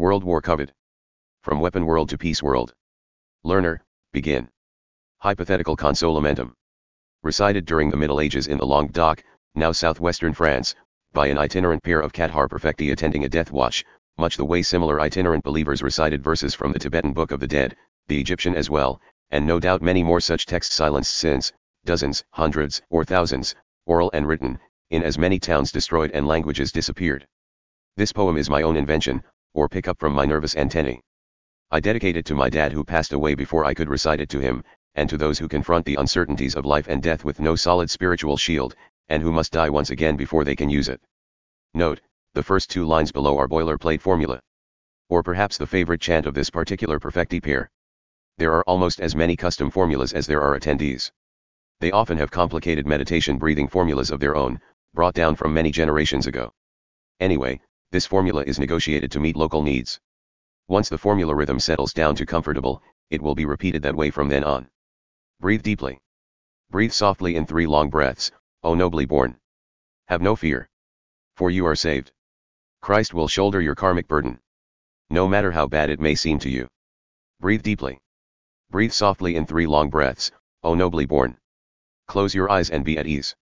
World War Covered. From Weapon World to Peace World. Learner, begin. Hypothetical consolamentum. Recited during the Middle Ages in the Languedoc, now southwestern France, by an itinerant pair of Cathar perfecti attending a death watch, much the way similar itinerant believers recited verses from the Tibetan Book of the Dead, the Egyptian as well, and no doubt many more such texts silenced since, dozens, hundreds, or thousands, oral and written, in as many towns destroyed and languages disappeared. This poem is my own invention, or pick up from my nervous antennae. I dedicate it to my dad who passed away before I could recite it to him, and to those who confront the uncertainties of life and death with no solid spiritual shield, and who must die once again before they can use it. Note, the first two lines below are boilerplate formula. Or perhaps the favorite chant of this particular perfecti pair. There are almost as many custom formulas as there are attendees. They often have complicated meditation breathing formulas of their own, brought down from many generations ago. Anyway, this formula is negotiated to meet local needs. Once the formula rhythm settles down to comfortable, it will be repeated that way from then on. Breathe deeply. Breathe softly in three long breaths, O nobly born. Have no fear. For you are saved. Christ will shoulder your karmic burden. No matter how bad it may seem to you. Breathe deeply. Breathe softly in three long breaths, O nobly born. Close your eyes and be at ease.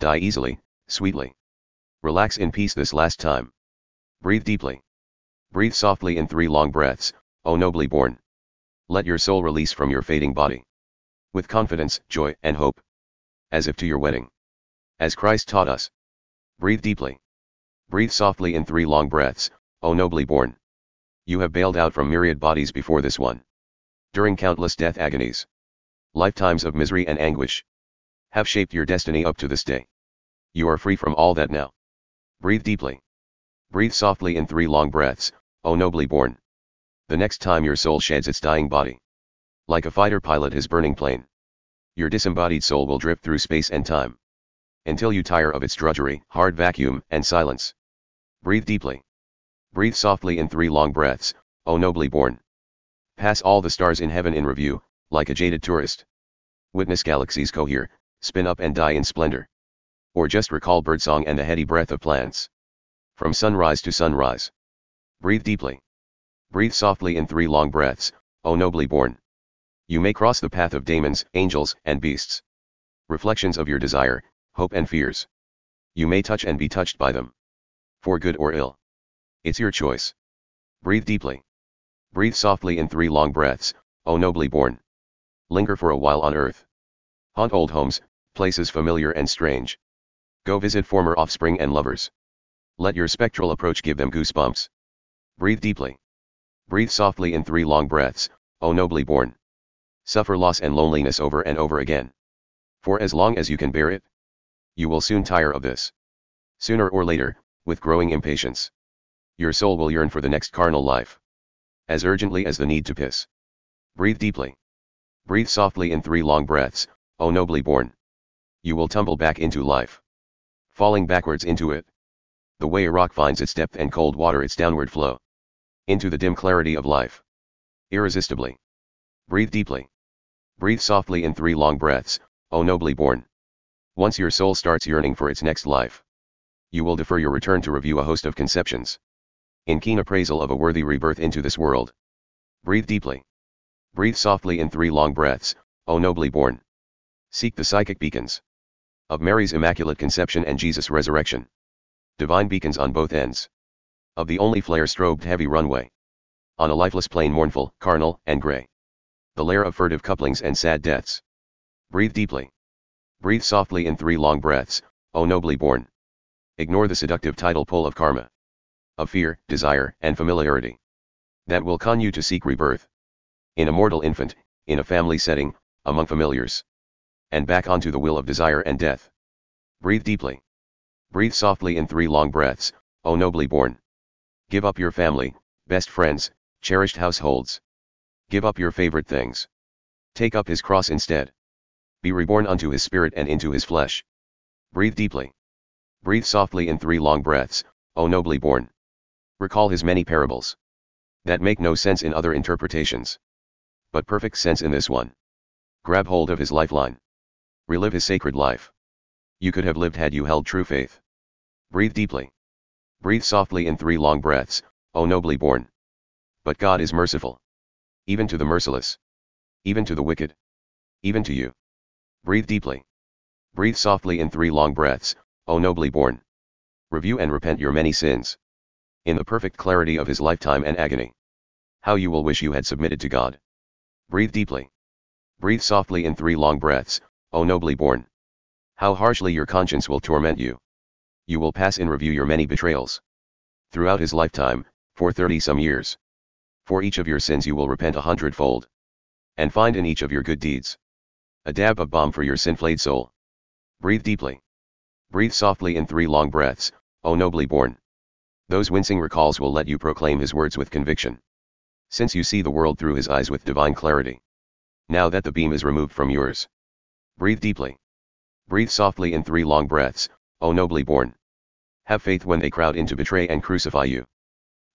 Die easily, sweetly. Relax in peace this last time. Breathe deeply. Breathe softly in three long breaths, O nobly born. Let your soul release from your fading body. With confidence, joy, and hope. As if to your wedding. As Christ taught us. Breathe deeply. Breathe softly in three long breaths, O nobly born. You have bailed out from myriad bodies before this one. During countless death agonies. Lifetimes of misery and anguish. Have shaped your destiny up to this day. You are free from all that now. Breathe deeply. Breathe softly in three long breaths, O nobly born. The next time your soul sheds its dying body. Like a fighter pilot his burning plane. Your disembodied soul will drift through space and time. Until you tire of its drudgery, hard vacuum, and silence. Breathe deeply. Breathe softly in three long breaths, O nobly born. Pass all the stars in heaven in review, like a jaded tourist. Witness galaxies cohere, spin up and die in splendor. Or just recall birdsong and the heady breath of plants. From sunrise to sunrise. Breathe deeply. Breathe softly in three long breaths, O nobly born. You may cross the path of demons, angels, and beasts. Reflections of your desire, hope and fears. You may touch and be touched by them. For good or ill. It's your choice. Breathe deeply. Breathe softly in three long breaths, O nobly born. Linger for a while on earth. Haunt old homes, places familiar and strange. Go visit former offspring and lovers. Let your spectral approach give them goosebumps. Breathe deeply. Breathe softly in three long breaths, O nobly born. Suffer loss and loneliness over and over again. For as long as you can bear it, you will soon tire of this. Sooner or later, with growing impatience, your soul will yearn for the next carnal life. As urgently as the need to piss. Breathe deeply. Breathe softly in three long breaths, O nobly born. You will tumble back into life. Falling backwards into it the way a rock finds its depth and cold water its downward flow. Into the dim clarity of life. Irresistibly. Breathe deeply. Breathe softly in three long breaths, O nobly born. Once your soul starts yearning for its next life, you will defer your return to review a host of conceptions. In keen appraisal of a worthy rebirth into this world. Breathe deeply. Breathe softly in three long breaths, O nobly born. Seek the psychic beacons. Of Mary's Immaculate Conception and Jesus' Resurrection divine beacons on both ends. Of the only flare strobed heavy runway. On a lifeless plain mournful, carnal, and grey. The lair of furtive couplings and sad deaths. Breathe deeply. Breathe softly in three long breaths, O nobly born. Ignore the seductive tidal pull of karma. Of fear, desire, and familiarity. That will con you to seek rebirth. In a mortal infant, in a family setting, among familiars. And back onto the will of desire and death. Breathe deeply. Breathe softly in three long breaths, O nobly born. Give up your family, best friends, cherished households. Give up your favorite things. Take up his cross instead. Be reborn unto his spirit and into his flesh. Breathe deeply. Breathe softly in three long breaths, O nobly born. Recall his many parables. That make no sense in other interpretations. But perfect sense in this one. Grab hold of his lifeline. Relive his sacred life. You could have lived had you held true faith. Breathe deeply. Breathe softly in three long breaths, O nobly born. But God is merciful. Even to the merciless. Even to the wicked. Even to you. Breathe deeply. Breathe softly in three long breaths, O nobly born. Review and repent your many sins. In the perfect clarity of his lifetime and agony. How you will wish you had submitted to God. Breathe deeply. Breathe softly in three long breaths, O nobly born. How harshly your conscience will torment you. You will pass in review your many betrayals. Throughout his lifetime, for thirty some years. For each of your sins you will repent a hundredfold. And find in each of your good deeds. A dab of balm for your sin-flayed soul. Breathe deeply. Breathe softly in three long breaths, O nobly born. Those wincing recalls will let you proclaim his words with conviction. Since you see the world through his eyes with divine clarity. Now that the beam is removed from yours. Breathe deeply. Breathe softly in three long breaths, O nobly born. Have faith when they crowd in to betray and crucify you.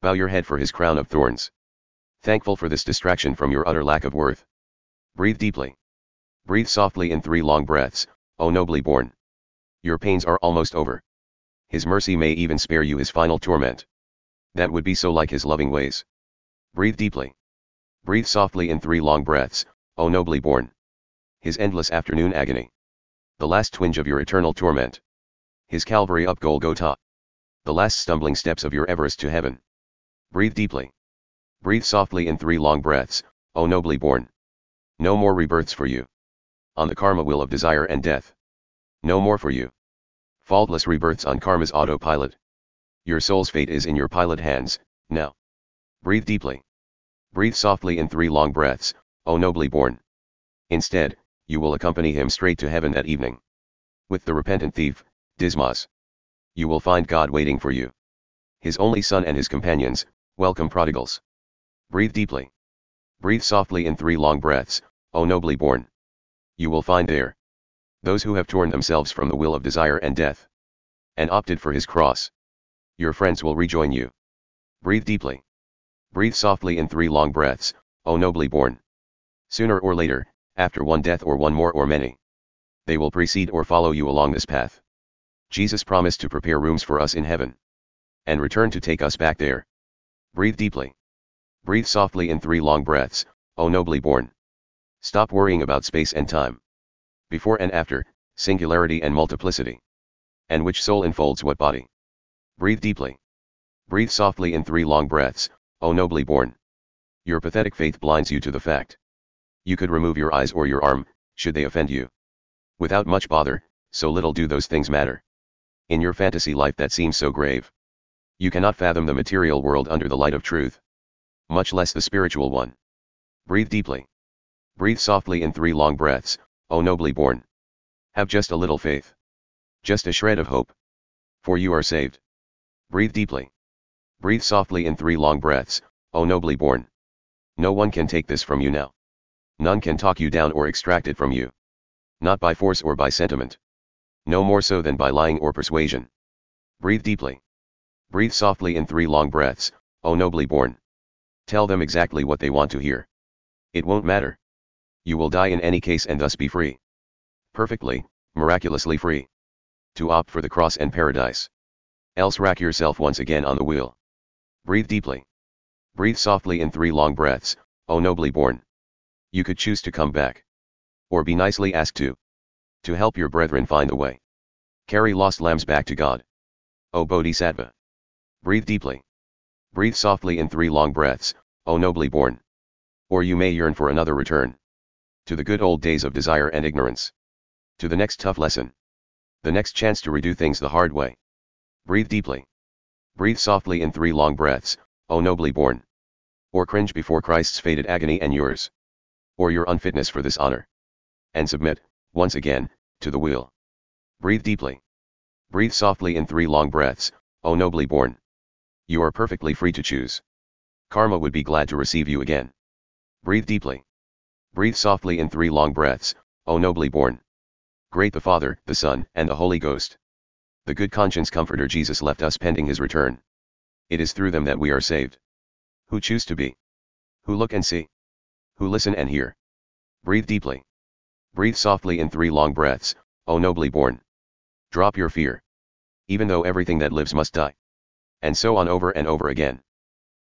Bow your head for his crown of thorns. Thankful for this distraction from your utter lack of worth. Breathe deeply. Breathe softly in three long breaths, O nobly born. Your pains are almost over. His mercy may even spare you his final torment. That would be so like his loving ways. Breathe deeply. Breathe softly in three long breaths, O nobly born. His endless afternoon agony. The last twinge of your eternal torment. His Calvary up Golgotha. The last stumbling steps of your Everest to heaven. Breathe deeply. Breathe softly in three long breaths, O nobly born. No more rebirths for you on the karma wheel of desire and death. No more for you. Faultless rebirths on karma's autopilot. Your soul's fate is in your pilot hands, now. Breathe deeply. Breathe softly in three long breaths, O nobly born. Instead, you will accompany him straight to heaven that evening. With the repentant thief, Dismas. You will find God waiting for you. His only son and his companions, welcome prodigals. Breathe deeply. Breathe softly in three long breaths, O nobly born you will find there those who have torn themselves from the will of desire and death and opted for his cross. Your friends will rejoin you. Breathe deeply. Breathe softly in three long breaths, O nobly born. Sooner or later, after one death or one more or many, they will precede or follow you along this path. Jesus promised to prepare rooms for us in heaven and return to take us back there. Breathe deeply. Breathe softly in three long breaths, O nobly born. Stop worrying about space and time. Before and after, singularity and multiplicity. And which soul enfolds what body? Breathe deeply. Breathe softly in three long breaths, O nobly born. Your pathetic faith blinds you to the fact. You could remove your eyes or your arm, should they offend you. Without much bother, so little do those things matter. In your fantasy life that seems so grave. You cannot fathom the material world under the light of truth. Much less the spiritual one. Breathe deeply. Breathe softly in three long breaths, O nobly born. Have just a little faith. Just a shred of hope. For you are saved. Breathe deeply. Breathe softly in three long breaths, O nobly born. No one can take this from you now. None can talk you down or extract it from you. Not by force or by sentiment. No more so than by lying or persuasion. Breathe deeply. Breathe softly in three long breaths, O nobly born. Tell them exactly what they want to hear. It won't matter you will die in any case and thus be free. Perfectly, miraculously free. To opt for the cross and paradise. Else rack yourself once again on the wheel. Breathe deeply. Breathe softly in three long breaths, O nobly born. You could choose to come back. Or be nicely asked to. To help your brethren find the way. Carry lost lambs back to God. O Bodhisattva. Breathe deeply. Breathe softly in three long breaths, O nobly born. Or you may yearn for another return to the good old days of desire and ignorance. To the next tough lesson. The next chance to redo things the hard way. Breathe deeply. Breathe softly in three long breaths, O nobly born. Or cringe before Christ's faded agony and yours. Or your unfitness for this honor. And submit, once again, to the wheel. Breathe deeply. Breathe softly in three long breaths, O nobly born. You are perfectly free to choose. Karma would be glad to receive you again. Breathe deeply. Breathe softly in three long breaths, O nobly born. Great the Father, the Son, and the Holy Ghost. The good conscience comforter Jesus left us pending his return. It is through them that we are saved. Who choose to be? Who look and see? Who listen and hear? Breathe deeply. Breathe softly in three long breaths, O nobly born. Drop your fear. Even though everything that lives must die. And so on over and over again.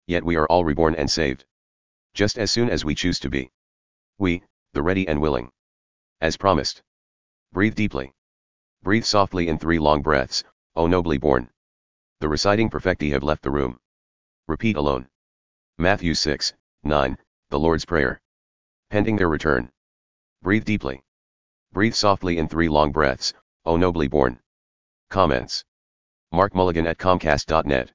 Yet we are all reborn and saved. Just as soon as we choose to be. We, the ready and willing. As promised. Breathe deeply. Breathe softly in three long breaths, O nobly born. The reciting perfecti have left the room. Repeat alone. Matthew 6, 9, the Lord's Prayer. Pending their return. Breathe deeply. Breathe softly in three long breaths, O nobly born. Comments. Mark Mulligan at Comcast.net.